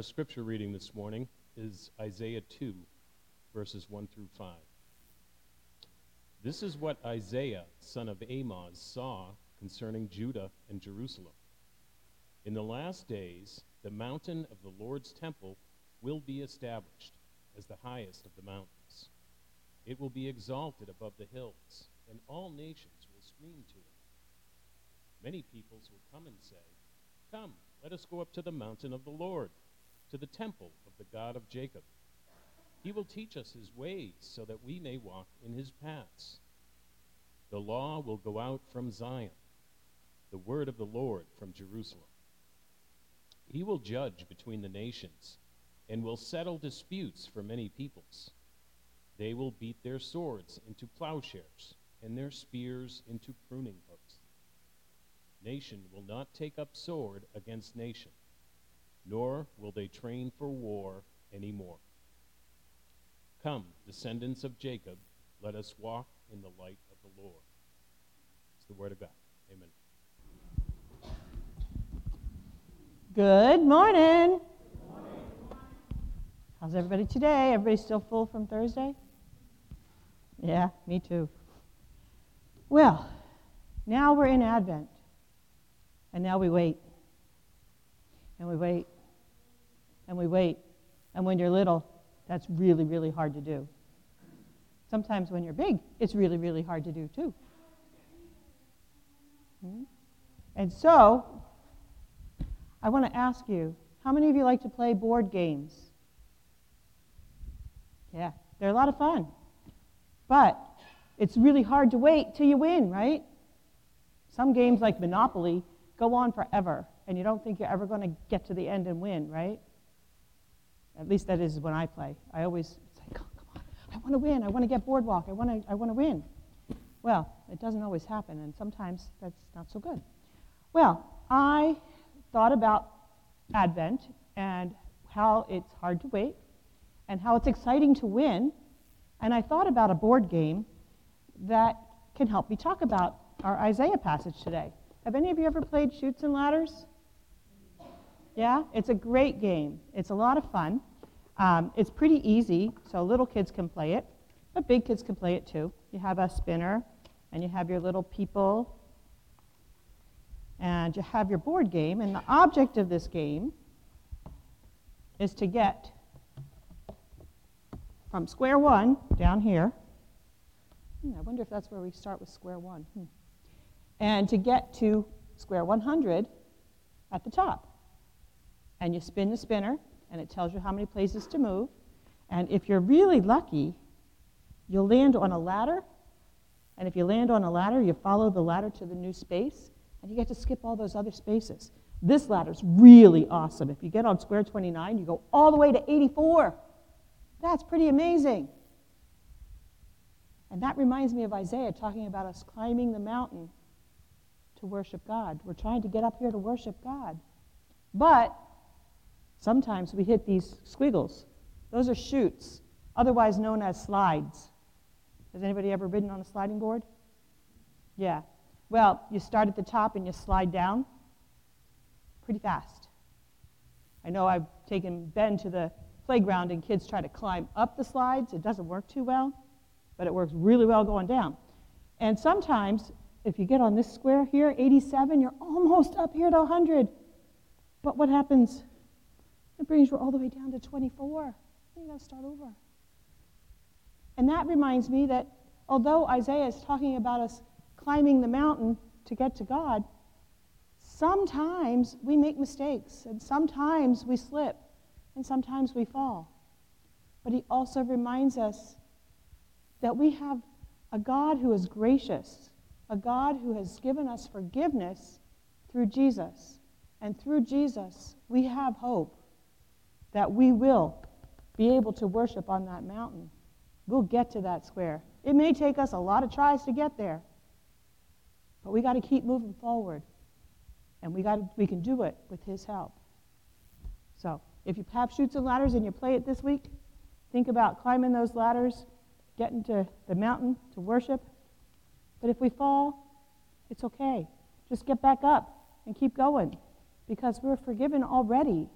Our scripture reading this morning is Isaiah 2, verses 1 through 5. This is what Isaiah, son of Amoz, saw concerning Judah and Jerusalem. In the last days, the mountain of the Lord's temple will be established as the highest of the mountains. It will be exalted above the hills, and all nations will stream to it. Many peoples will come and say, Come, let us go up to the mountain of the Lord, to the temple of the God of Jacob. He will teach us his ways so that we may walk in his paths. The law will go out from Zion, the word of the Lord from Jerusalem. He will judge between the nations and will settle disputes for many peoples. They will beat their swords into plowshares and their spears into pruning hooks. Nation will not take up sword against nation, nor will they train for war any more. Come, descendants of Jacob, let us walk in the light of the Lord. It's the word of God. Amen. Good morning. How's everybody today? Everybody still full from Thursday? Yeah, me too. Well, now we're in Advent. And now we wait. And we wait. And we wait. And when you're little, that's really, really hard to do. Sometimes when you're big, it's really, really hard to do too. Hmm? And so, I want to ask you how many of you like to play board games? Yeah, they're a lot of fun. But it's really hard to wait till you win, right? Some games like Monopoly go on forever, and you don't think you're ever going to get to the end and win, right? At least that is when I play. I always say, come, oh, come on, I want to win. I want to get boardwalk. I want to, I want to win. Well, it doesn't always happen, and sometimes that's not so good. Well, I thought about Advent and how it's hard to wait and how it's exciting to win. And I thought about a board game that can help me talk about our Isaiah passage today. Have any of you ever played Chutes and Ladders? Yeah, it's a great game. It's a lot of fun. Um, it's pretty easy, so little kids can play it, but big kids can play it too. You have a spinner, and you have your little people and you have your board game, and the object of this game is to get from square one down here. Hmm, I wonder if that's where we start with square one. Hmm. And to get to square 100 at the top. And you spin the spinner, and it tells you how many places to move. And if you're really lucky, you'll land on a ladder. And if you land on a ladder, you follow the ladder to the new space and you get to skip all those other spaces. This ladder's really awesome. If you get on square 29, you go all the way to 84. That's pretty amazing. And that reminds me of Isaiah talking about us climbing the mountain to worship God. We're trying to get up here to worship God. But sometimes we hit these squiggles. Those are chutes, otherwise known as slides. Has anybody ever ridden on a sliding board? Yeah. Well, you start at the top and you slide down pretty fast. I know I've taken Ben to the playground and kids try to climb up the slides. It doesn't work too well, but it works really well going down. And sometimes, if you get on this square here, 87, you're almost up here to 100. But what happens? It brings you all the way down to 24. You got to start over. And that reminds me that although Isaiah is talking about us climbing the mountain to get to God, sometimes we make mistakes, and sometimes we slip, and sometimes we fall. But he also reminds us that we have a God who is gracious, a God who has given us forgiveness through Jesus. And through Jesus, we have hope that we will be able to worship on that mountain. We'll get to that square. It may take us a lot of tries to get there, but we got to keep moving forward. And we, got to, we can do it with His help. So if you have chutes and ladders and you play it this week, think about climbing those ladders, getting to the mountain to worship. But if we fall, it's okay. Just get back up and keep going because we're forgiven already.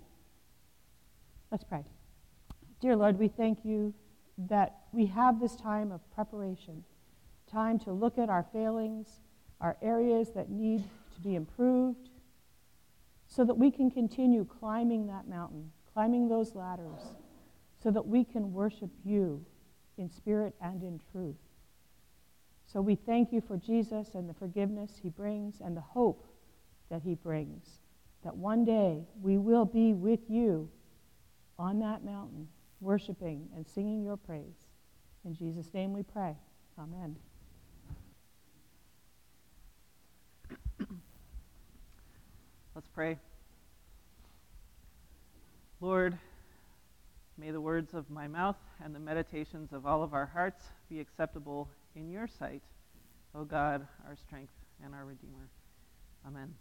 Let's pray. Dear Lord, we thank you that we have this time of preparation, time to look at our failings, our areas that need to be improved, so that we can continue climbing that mountain, climbing those ladders, so that we can worship you in spirit and in truth. So we thank you for Jesus and the forgiveness he brings and the hope that he brings, that one day we will be with you on that mountain, worshiping and singing your praise. In Jesus' name we pray. Amen. Let's pray. Lord, may the words of my mouth and the meditations of all of our hearts be acceptable in your sight, O God, our strength and our Redeemer. Amen.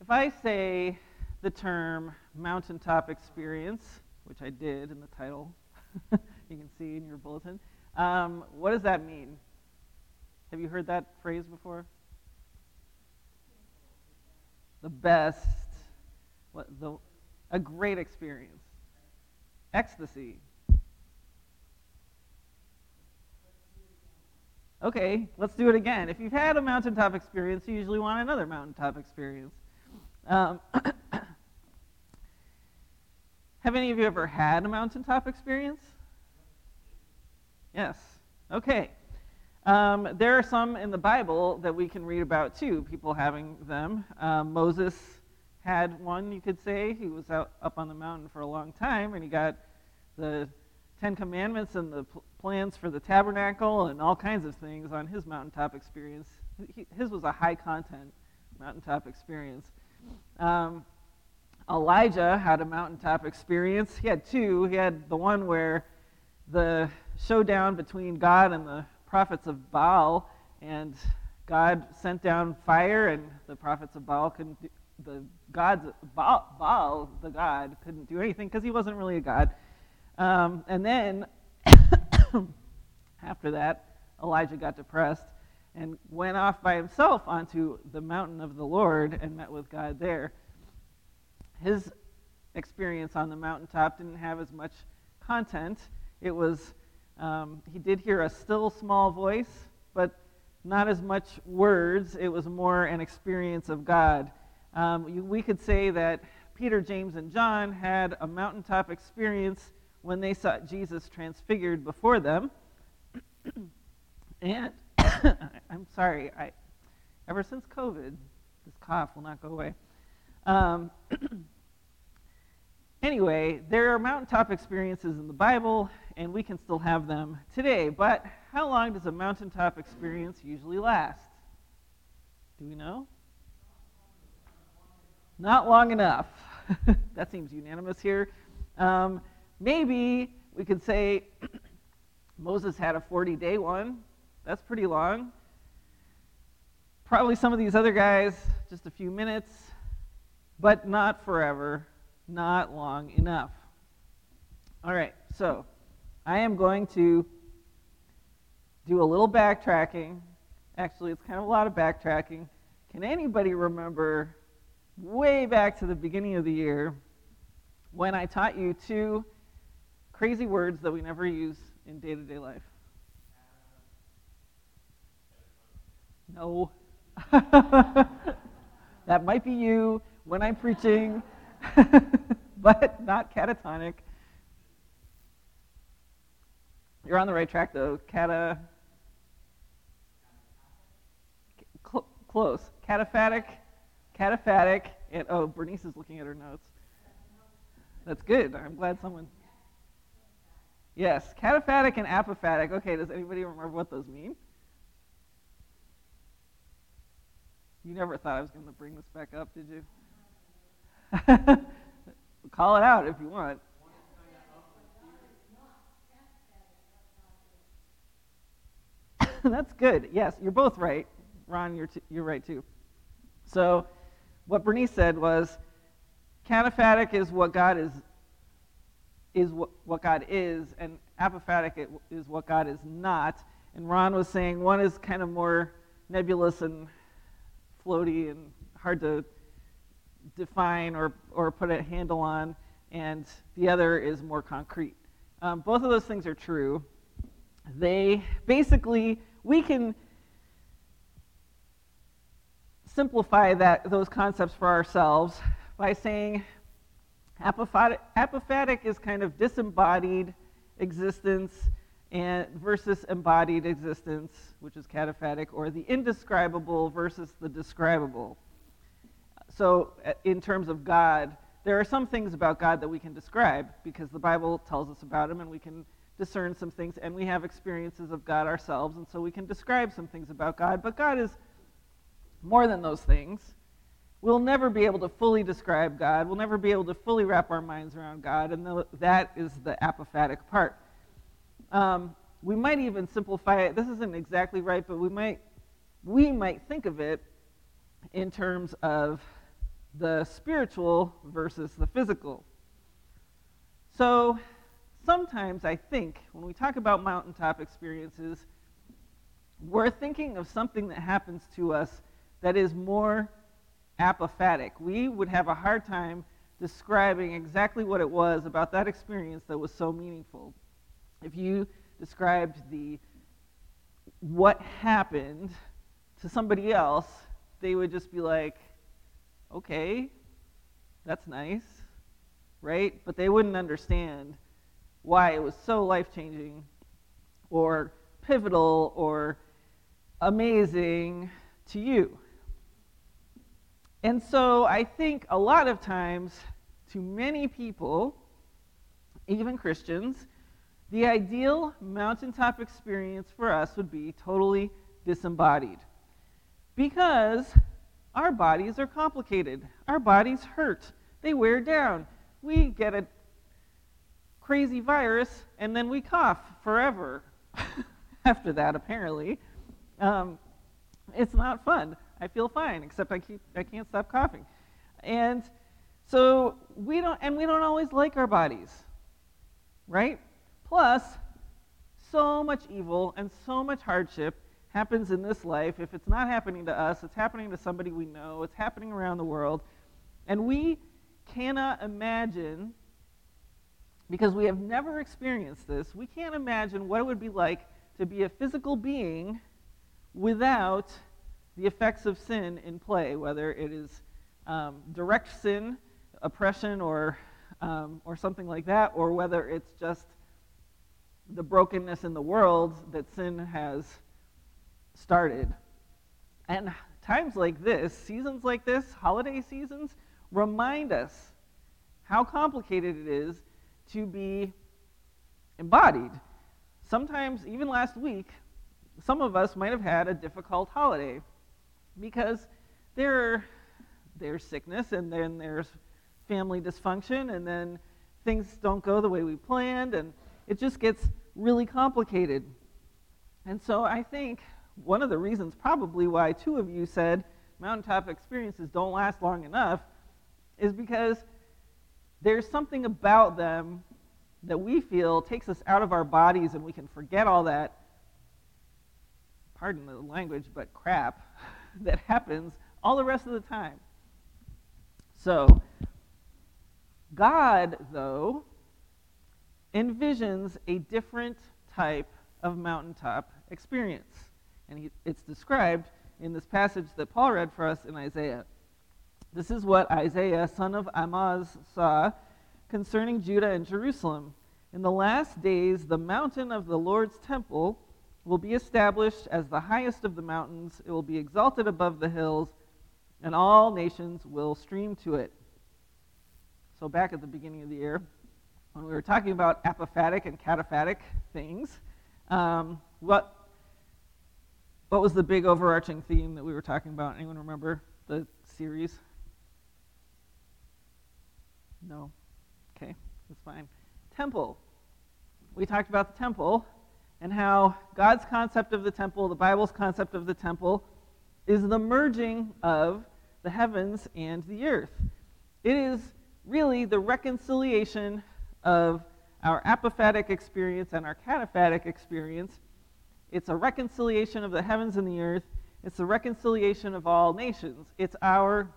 If I say the term mountaintop experience, which I did in the title, you can see in your bulletin, um, what does that mean? Have you heard that phrase before? The best, what, the, a great experience, ecstasy. Okay, let's do it again. If you've had a mountaintop experience, you usually want another mountaintop experience. Um, have any of you ever had a mountaintop experience? Yes. Okay. Um, there are some in the Bible that we can read about too, people having them. Um, Moses had one, you could say. He was out up on the mountain for a long time, and he got the Ten Commandments and the pl- plans for the tabernacle and all kinds of things on his mountaintop experience. He, his was a high content mountaintop experience. Um, Elijah had a mountaintop experience. He had two. He had the one where the showdown between God and the prophets of Baal, and God sent down fire, and the prophets of Baal couldn't do, the gods Baal, Baal the god couldn't do anything because he wasn't really a god. Um, and then after that, Elijah got depressed and went off by himself onto the mountain of the Lord and met with God there. His experience on the mountaintop didn't have as much content. It was, um, he did hear a still small voice, but not as much words. It was more an experience of God. Um, you, we could say that Peter, James, and John had a mountaintop experience when they saw Jesus transfigured before them. and I'm sorry, I, ever since COVID, this cough will not go away. Um, anyway, there are mountaintop experiences in the Bible, and we can still have them today. But how long does a mountaintop experience usually last? Do we know? Not long enough. that seems unanimous here. Um, maybe we could say Moses had a 40 day one. That's pretty long. Probably some of these other guys, just a few minutes, but not forever, not long enough. All right, so I am going to do a little backtracking. Actually, it's kind of a lot of backtracking. Can anybody remember way back to the beginning of the year when I taught you two crazy words that we never use in day to day life? No. that might be you when I'm preaching, but not catatonic. You're on the right track though. Cata. Cl- close. Cataphatic. Cataphatic. And oh, Bernice is looking at her notes. That's good. I'm glad someone. Yes, cataphatic and apophatic. Okay, does anybody remember what those mean? You never thought I was going to bring this back up, did you? Call it out if you want. That's good. Yes, you're both right. Ron, you're, t- you're right too. So, what Bernice said was cataphatic is what God is is what, what God is, and apophatic is what God is not. And Ron was saying one is kind of more nebulous and floaty and hard to define or, or put a handle on, and the other is more concrete. Um, both of those things are true. They basically, we can simplify that, those concepts for ourselves by saying apophatic, apophatic is kind of disembodied existence and versus embodied existence, which is cataphatic, or the indescribable versus the describable. So, uh, in terms of God, there are some things about God that we can describe because the Bible tells us about Him and we can discern some things and we have experiences of God ourselves, and so we can describe some things about God. But God is more than those things. We'll never be able to fully describe God. We'll never be able to fully wrap our minds around God, and that is the apophatic part. Um, we might even simplify it. This isn't exactly right, but we might we might think of it in terms of the spiritual versus the physical. So sometimes I think when we talk about mountaintop experiences, we're thinking of something that happens to us that is more apophatic. We would have a hard time describing exactly what it was about that experience that was so meaningful. If you described the what happened to somebody else, they would just be like, okay, that's nice, right? But they wouldn't understand why it was so life changing or pivotal or amazing to you. And so I think a lot of times, to many people, even Christians, the ideal mountaintop experience for us would be totally disembodied. Because our bodies are complicated. Our bodies hurt. They wear down. We get a crazy virus and then we cough forever after that, apparently. Um, it's not fun. I feel fine, except I keep I can't stop coughing. And so we don't and we don't always like our bodies. Right? Plus, so much evil and so much hardship happens in this life. If it's not happening to us, it's happening to somebody we know, it's happening around the world. And we cannot imagine, because we have never experienced this, we can't imagine what it would be like to be a physical being without the effects of sin in play, whether it is um, direct sin, oppression, or, um, or something like that, or whether it's just the brokenness in the world that sin has started. And times like this, seasons like this, holiday seasons, remind us how complicated it is to be embodied. Sometimes, even last week, some of us might have had a difficult holiday because there, there's sickness and then there's family dysfunction and then things don't go the way we planned and it just gets really complicated. And so I think one of the reasons probably why two of you said mountaintop experiences don't last long enough is because there's something about them that we feel takes us out of our bodies and we can forget all that pardon the language but crap that happens all the rest of the time. So, God, though, envisions a different type of mountaintop experience. And he, it's described in this passage that Paul read for us in Isaiah. This is what Isaiah, son of Amoz, saw concerning Judah and Jerusalem. In the last days, the mountain of the Lord's temple will be established as the highest of the mountains. It will be exalted above the hills, and all nations will stream to it. So, back at the beginning of the year, when we were talking about apophatic and cataphatic things, um, what, what was the big overarching theme that we were talking about? Anyone remember the series? No? Okay, that's fine. Temple. We talked about the temple and how God's concept of the temple, the Bible's concept of the temple, is the merging of the heavens and the earth. It is really the reconciliation of our apophatic experience and our cataphatic experience. It's a reconciliation of the heavens and the earth. It's a reconciliation of all nations. It's our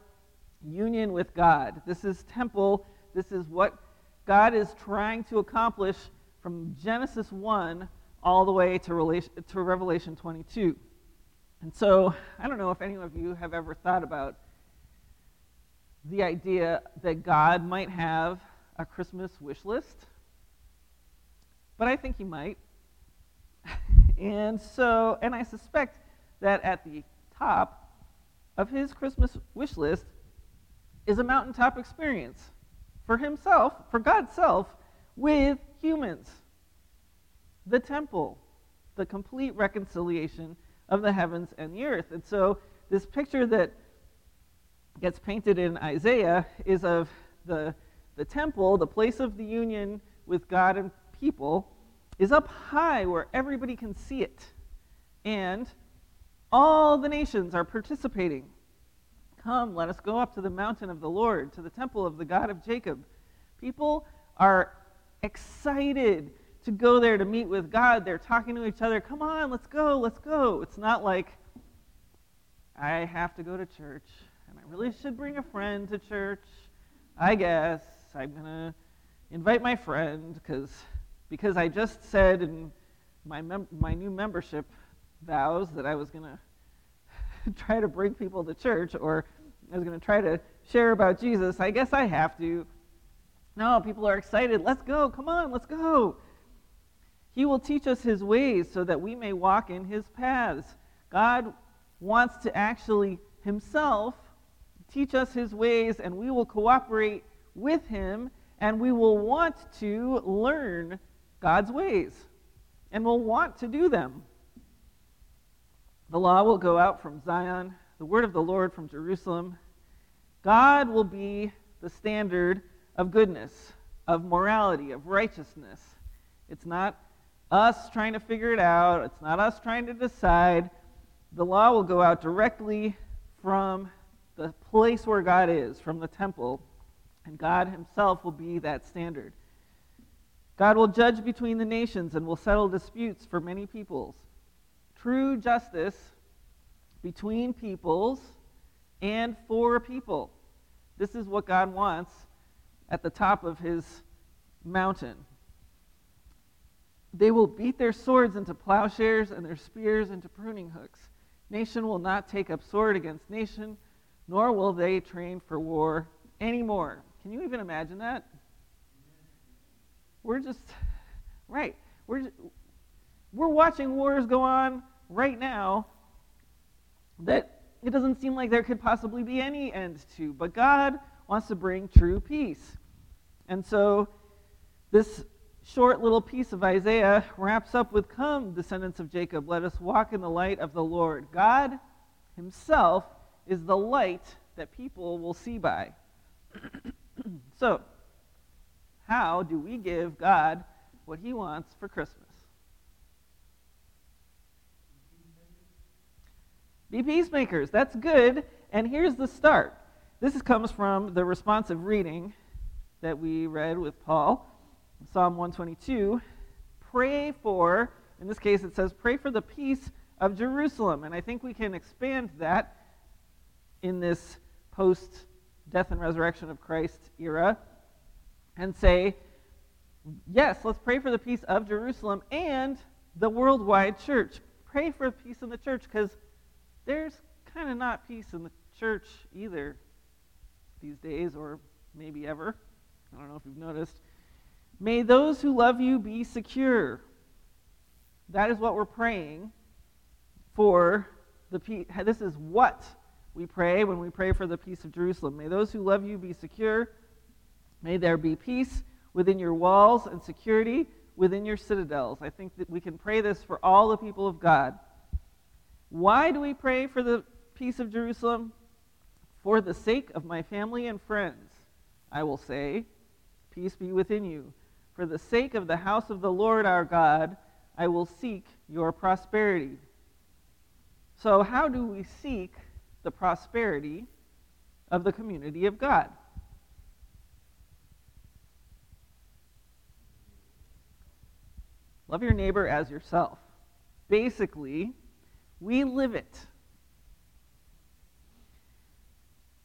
union with God. This is temple. This is what God is trying to accomplish from Genesis 1 all the way to, relation, to Revelation 22. And so, I don't know if any of you have ever thought about the idea that God might have a Christmas wish list, but I think he might. And so, and I suspect that at the top of his Christmas wish list is a mountaintop experience for himself, for God's self, with humans. The temple, the complete reconciliation of the heavens and the earth. And so, this picture that gets painted in Isaiah is of the, the temple, the place of the union with God and people, is up high where everybody can see it. And all the nations are participating. Come, let us go up to the mountain of the Lord, to the temple of the God of Jacob. People are excited to go there to meet with God. They're talking to each other. Come on, let's go, let's go. It's not like, I have to go to church, and I really should bring a friend to church. I guess I'm going to invite my friend because because I just said in my, mem- my new membership vows that I was going to try to bring people to church or I was going to try to share about Jesus. I guess I have to. No, people are excited. Let's go. Come on, let's go. He will teach us his ways so that we may walk in his paths. God wants to actually himself teach us his ways, and we will cooperate with him, and we will want to learn God's ways, and will want to do them. The law will go out from Zion, the word of the Lord from Jerusalem. God will be the standard of goodness, of morality, of righteousness. It's not us trying to figure it out, it's not us trying to decide. The law will go out directly from the place where God is, from the temple, and God Himself will be that standard. God will judge between the nations and will settle disputes for many peoples. True justice between peoples and for people. This is what God wants at the top of his mountain. They will beat their swords into plowshares and their spears into pruning hooks. Nation will not take up sword against nation, nor will they train for war anymore. Can you even imagine that? We're just, right. We're, we're watching wars go on right now that it doesn't seem like there could possibly be any end to. But God wants to bring true peace. And so this short little piece of Isaiah wraps up with Come, descendants of Jacob, let us walk in the light of the Lord. God Himself is the light that people will see by. so, how do we give God what He wants for Christmas? Be peacemakers. That's good. And here's the start. This comes from the responsive reading that we read with Paul. Psalm 122, pray for, in this case it says, pray for the peace of Jerusalem. And I think we can expand that in this post death and resurrection of Christ era and say, yes, let's pray for the peace of Jerusalem and the worldwide church. Pray for peace in the church because there's kind of not peace in the church either these days or maybe ever. I don't know if you've noticed. May those who love you be secure. That is what we're praying for the peace. This is what we pray when we pray for the peace of Jerusalem. May those who love you be secure. May there be peace within your walls and security within your citadels. I think that we can pray this for all the people of God. Why do we pray for the peace of Jerusalem? For the sake of my family and friends, I will say, Peace be within you. For the sake of the house of the Lord our God, I will seek your prosperity. So, how do we seek the prosperity of the community of God? Love your neighbor as yourself. Basically, we live it.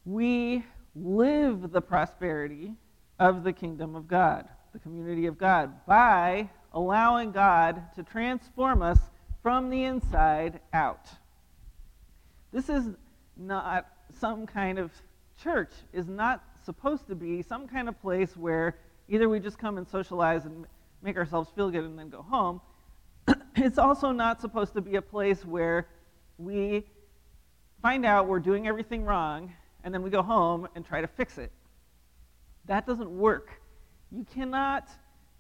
We live the prosperity of the kingdom of God, the community of God, by allowing God to transform us from the inside out. This is not some kind of church, is not supposed to be some kind of place where either we just come and socialize and make ourselves feel good and then go home. it's also not supposed to be a place where we find out we're doing everything wrong and then we go home and try to fix it. That doesn't work. You cannot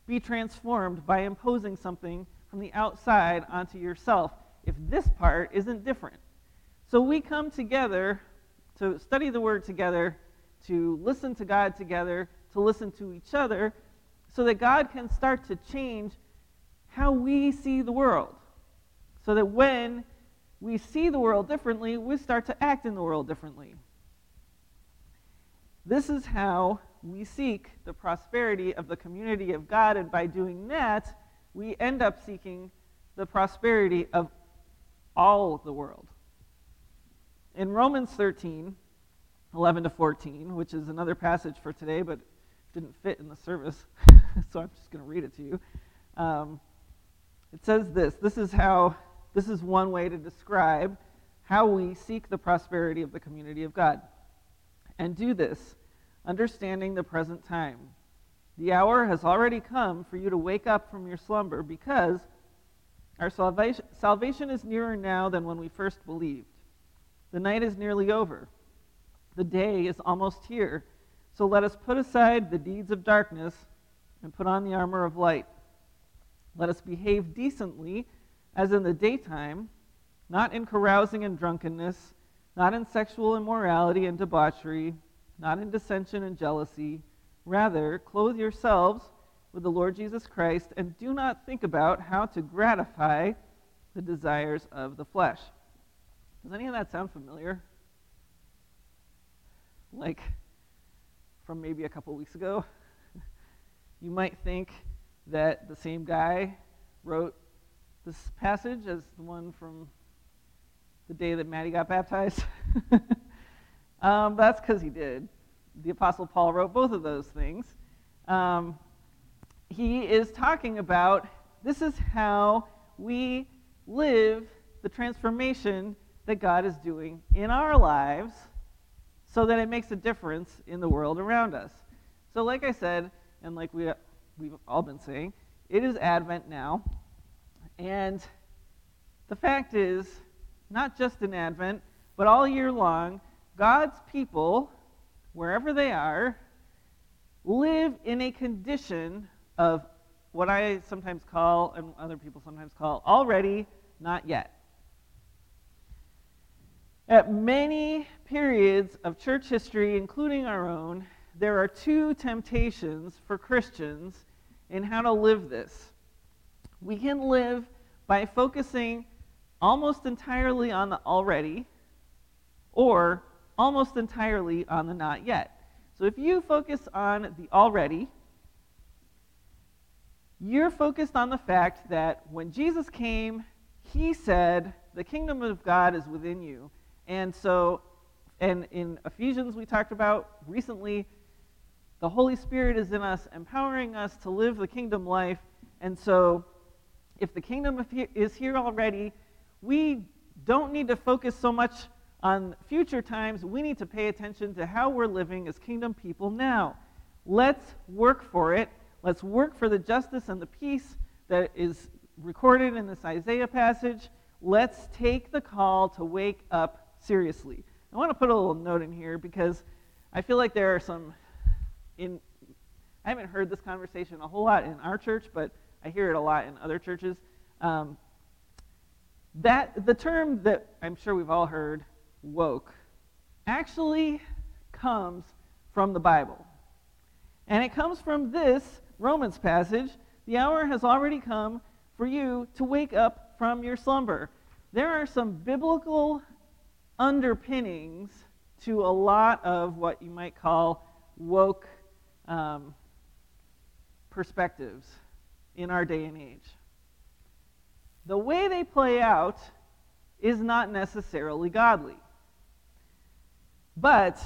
be transformed by imposing something from the outside onto yourself if this part isn't different. So we come together to study the Word together, to listen to God together, to listen to each other, so that God can start to change how we see the world. So that when we see the world differently, we start to act in the world differently. This is how we seek the prosperity of the community of God, and by doing that, we end up seeking the prosperity of all the world. In Romans 13, 11 to 14, which is another passage for today, but didn't fit in the service, so I'm just going to read it to you. Um, it says this this is how this is one way to describe how we seek the prosperity of the community of God. And do this, understanding the present time. The hour has already come for you to wake up from your slumber because our salvation, salvation is nearer now than when we first believed. The night is nearly over, the day is almost here. So let us put aside the deeds of darkness and put on the armor of light. Let us behave decently as in the daytime, not in carousing and drunkenness, not in sexual immorality and debauchery, not in dissension and jealousy. Rather, clothe yourselves with the Lord Jesus Christ and do not think about how to gratify the desires of the flesh. Does any of that sound familiar? Like from maybe a couple weeks ago? you might think that the same guy wrote this passage as the one from the day that Maddie got baptized? um, that's because he did. The Apostle Paul wrote both of those things. Um, he is talking about this is how we live the transformation that God is doing in our lives so that it makes a difference in the world around us. So, like I said, and like we, we've all been saying, it is Advent now. And the fact is, not just in Advent, but all year long, God's people, wherever they are, live in a condition of what I sometimes call, and other people sometimes call, already, not yet. At many periods of church history, including our own, there are two temptations for Christians in how to live this. We can live by focusing almost entirely on the already or almost entirely on the not yet. So if you focus on the already, you're focused on the fact that when Jesus came, he said, The kingdom of God is within you. And so, and in Ephesians, we talked about recently, the Holy Spirit is in us, empowering us to live the kingdom life. And so, if the kingdom is here already, we don't need to focus so much on future times. We need to pay attention to how we're living as kingdom people now. Let's work for it. Let's work for the justice and the peace that is recorded in this Isaiah passage. Let's take the call to wake up seriously. I want to put a little note in here because I feel like there are some in I haven't heard this conversation a whole lot in our church, but I hear it a lot in other churches. Um, that the term that I'm sure we've all heard, woke, actually comes from the Bible. And it comes from this Romans passage The hour has already come for you to wake up from your slumber. There are some biblical underpinnings to a lot of what you might call woke um, perspectives in our day and age. The way they play out is not necessarily godly. But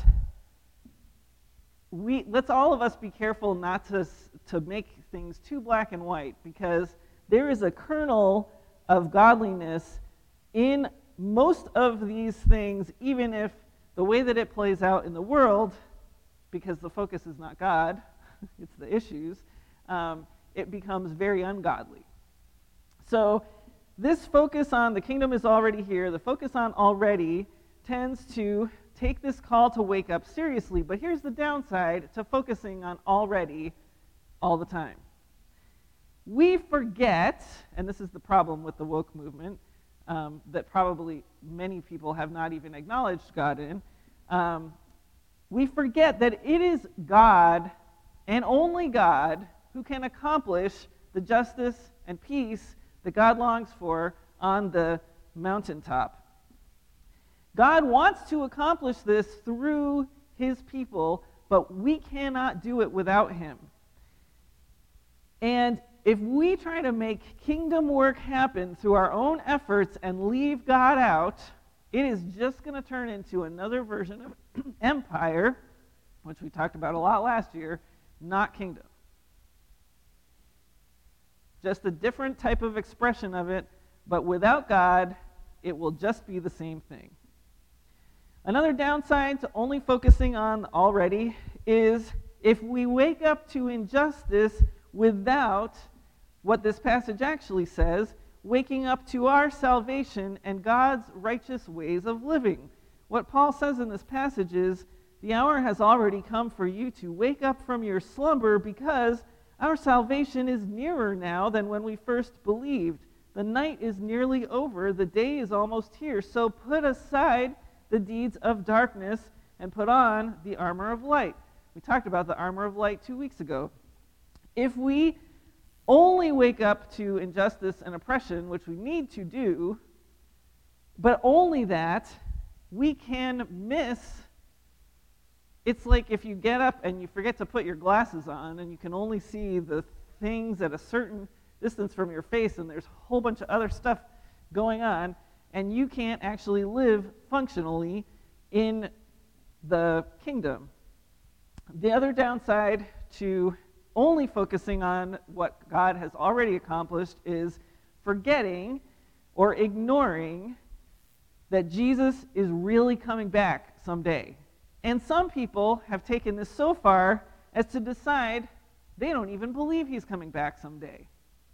we let's all of us be careful not to to make things too black and white because there is a kernel of godliness in most of these things even if the way that it plays out in the world because the focus is not god it's the issues um, it becomes very ungodly so this focus on the kingdom is already here the focus on already tends to take this call to wake up seriously, but here's the downside to focusing on already all the time. We forget, and this is the problem with the woke movement, um, that probably many people have not even acknowledged God in. Um, we forget that it is God and only God who can accomplish the justice and peace that God longs for on the mountaintop. God wants to accomplish this through his people, but we cannot do it without him. And if we try to make kingdom work happen through our own efforts and leave God out, it is just going to turn into another version of empire, which we talked about a lot last year, not kingdom. Just a different type of expression of it, but without God, it will just be the same thing. Another downside to only focusing on already is if we wake up to injustice without what this passage actually says, waking up to our salvation and God's righteous ways of living. What Paul says in this passage is the hour has already come for you to wake up from your slumber because our salvation is nearer now than when we first believed. The night is nearly over, the day is almost here. So put aside the deeds of darkness and put on the armor of light. We talked about the armor of light two weeks ago. If we only wake up to injustice and oppression, which we need to do, but only that, we can miss. It's like if you get up and you forget to put your glasses on and you can only see the things at a certain distance from your face and there's a whole bunch of other stuff going on and you can't actually live functionally in the kingdom. The other downside to only focusing on what God has already accomplished is forgetting or ignoring that Jesus is really coming back someday. And some people have taken this so far as to decide they don't even believe he's coming back someday.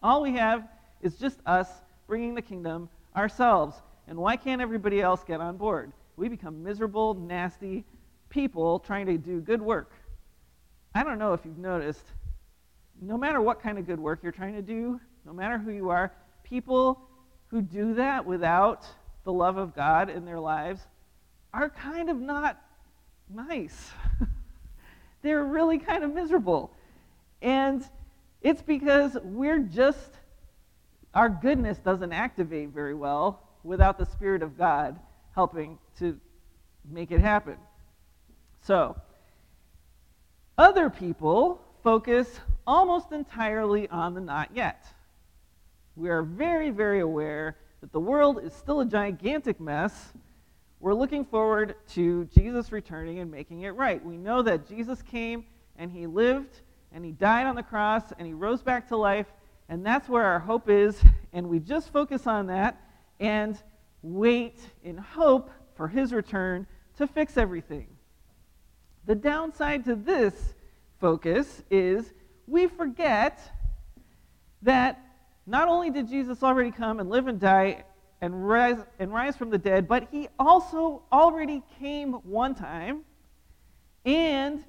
All we have is just us bringing the kingdom ourselves. And why can't everybody else get on board? We become miserable, nasty people trying to do good work. I don't know if you've noticed, no matter what kind of good work you're trying to do, no matter who you are, people who do that without the love of God in their lives are kind of not nice. They're really kind of miserable. And it's because we're just, our goodness doesn't activate very well without the Spirit of God helping to make it happen. So, other people focus almost entirely on the not yet. We are very, very aware that the world is still a gigantic mess. We're looking forward to Jesus returning and making it right. We know that Jesus came and he lived and he died on the cross and he rose back to life, and that's where our hope is, and we just focus on that and wait in hope for his return to fix everything. The downside to this focus is we forget that not only did Jesus already come and live and die and rise, and rise from the dead, but he also already came one time and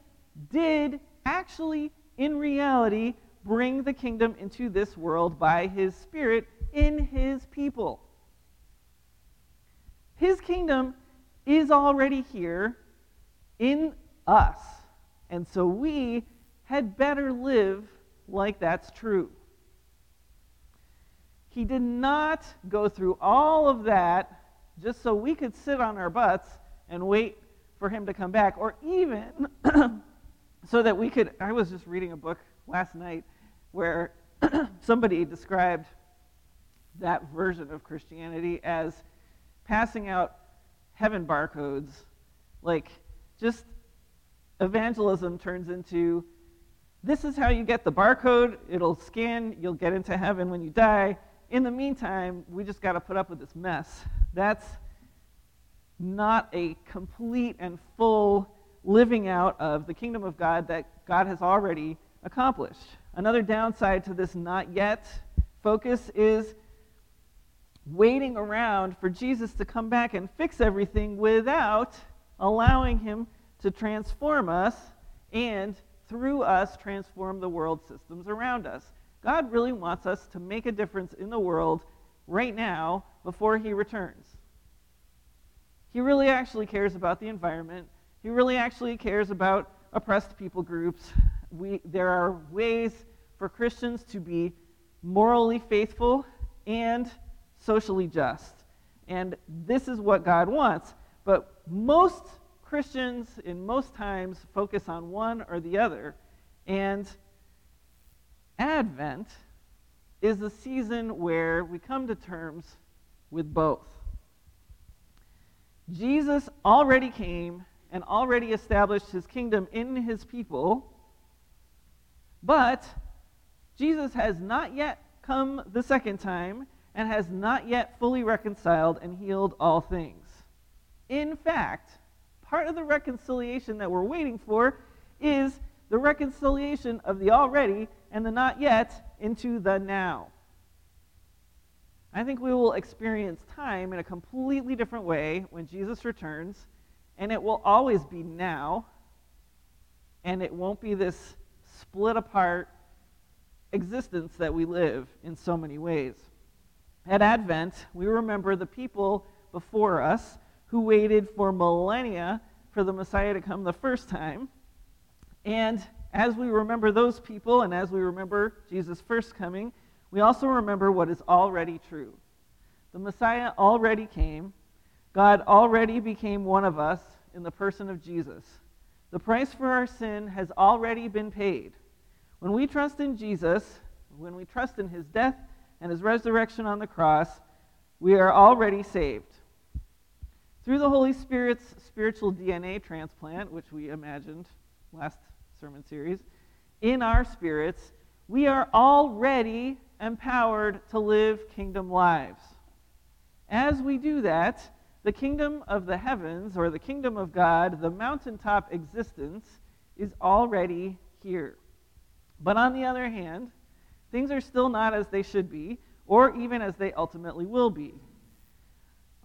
did actually, in reality, bring the kingdom into this world by his Spirit in his people. His kingdom is already here in us. And so we had better live like that's true. He did not go through all of that just so we could sit on our butts and wait for him to come back, or even so that we could. I was just reading a book last night where somebody described that version of Christianity as passing out heaven barcodes, like just evangelism turns into this is how you get the barcode, it'll scan, you'll get into heaven when you die. In the meantime, we just got to put up with this mess. That's not a complete and full living out of the kingdom of God that God has already accomplished. Another downside to this not yet focus is waiting around for Jesus to come back and fix everything without allowing him to transform us and through us transform the world systems around us. God really wants us to make a difference in the world right now before he returns. He really actually cares about the environment. He really actually cares about oppressed people groups. We, there are ways for Christians to be morally faithful and socially just. And this is what God wants. But most Christians, in most times, focus on one or the other. And Advent is a season where we come to terms with both. Jesus already came and already established his kingdom in his people, but Jesus has not yet come the second time and has not yet fully reconciled and healed all things. In fact, part of the reconciliation that we're waiting for is the reconciliation of the already and the not yet into the now. I think we will experience time in a completely different way when Jesus returns, and it will always be now, and it won't be this split apart existence that we live in so many ways. At Advent, we remember the people before us who waited for millennia for the Messiah to come the first time. And as we remember those people and as we remember Jesus' first coming, we also remember what is already true. The Messiah already came. God already became one of us in the person of Jesus. The price for our sin has already been paid. When we trust in Jesus, when we trust in his death and his resurrection on the cross, we are already saved. Through the Holy Spirit's spiritual DNA transplant, which we imagined last sermon series, in our spirits, we are already empowered to live kingdom lives. As we do that, the kingdom of the heavens, or the kingdom of God, the mountaintop existence, is already here. But on the other hand, things are still not as they should be, or even as they ultimately will be.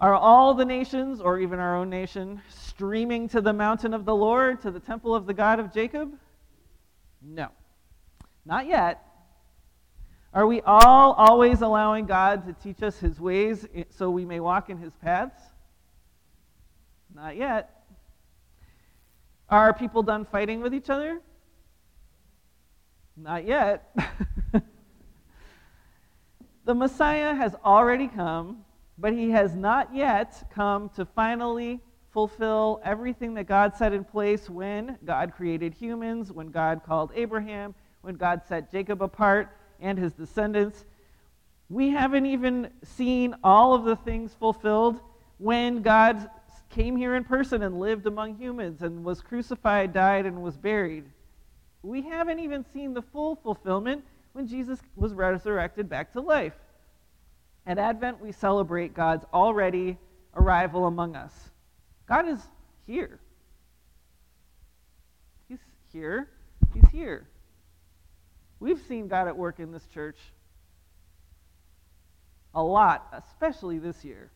Are all the nations, or even our own nation, streaming to the mountain of the Lord, to the temple of the God of Jacob? No. Not yet. Are we all always allowing God to teach us his ways so we may walk in his paths? Not yet. Are people done fighting with each other? Not yet. the Messiah has already come, but he has not yet come to finally fulfill everything that God set in place when God created humans, when God called Abraham, when God set Jacob apart and his descendants. We haven't even seen all of the things fulfilled when God came here in person and lived among humans and was crucified, died, and was buried. We haven't even seen the full fulfillment when Jesus was resurrected back to life. At Advent, we celebrate God's already arrival among us. God is here. He's here. He's here. We've seen God at work in this church a lot, especially this year.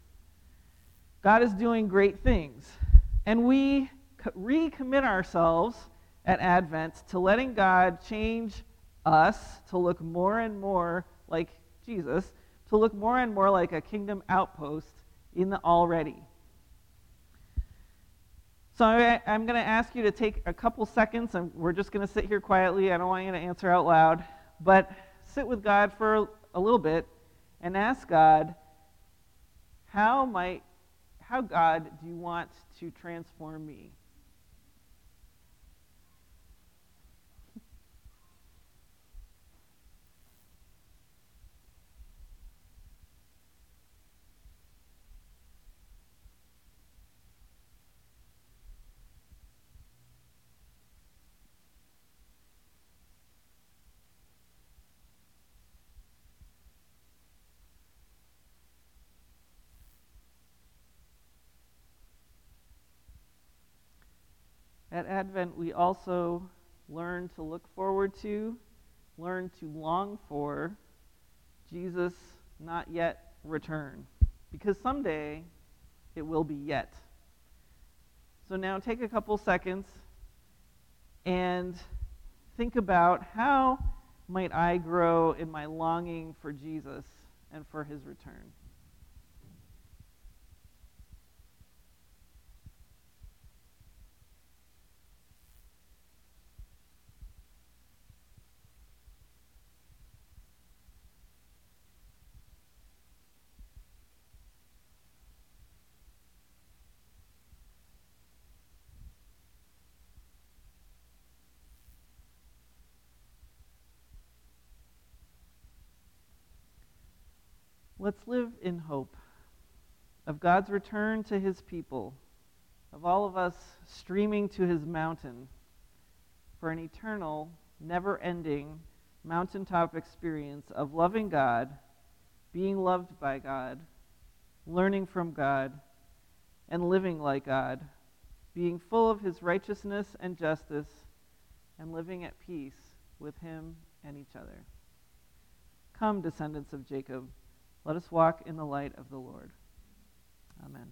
God is doing great things. And we recommit ourselves at Advent to letting God change us to look more and more like Jesus, to look more and more like a kingdom outpost in the already. So I, am going to ask you to take a couple seconds, and we're just going to sit here quietly. I don't want you to answer out loud, but sit with God for a little bit and ask God, how might, how God do you want to transform me? At Advent, we also learn to look forward to, learn to long for Jesus' not yet return. Because someday it will be yet. So now take a couple seconds and think about how might I grow in my longing for Jesus and for his return. Let's live in hope of God's return to his people, of all of us streaming to his mountain for an eternal, never ending mountaintop experience of loving God, being loved by God, learning from God, and living like God, being full of his righteousness and justice, and living at peace with him and each other. Come, descendants of Jacob. Let us walk in the light of the Lord. Amen.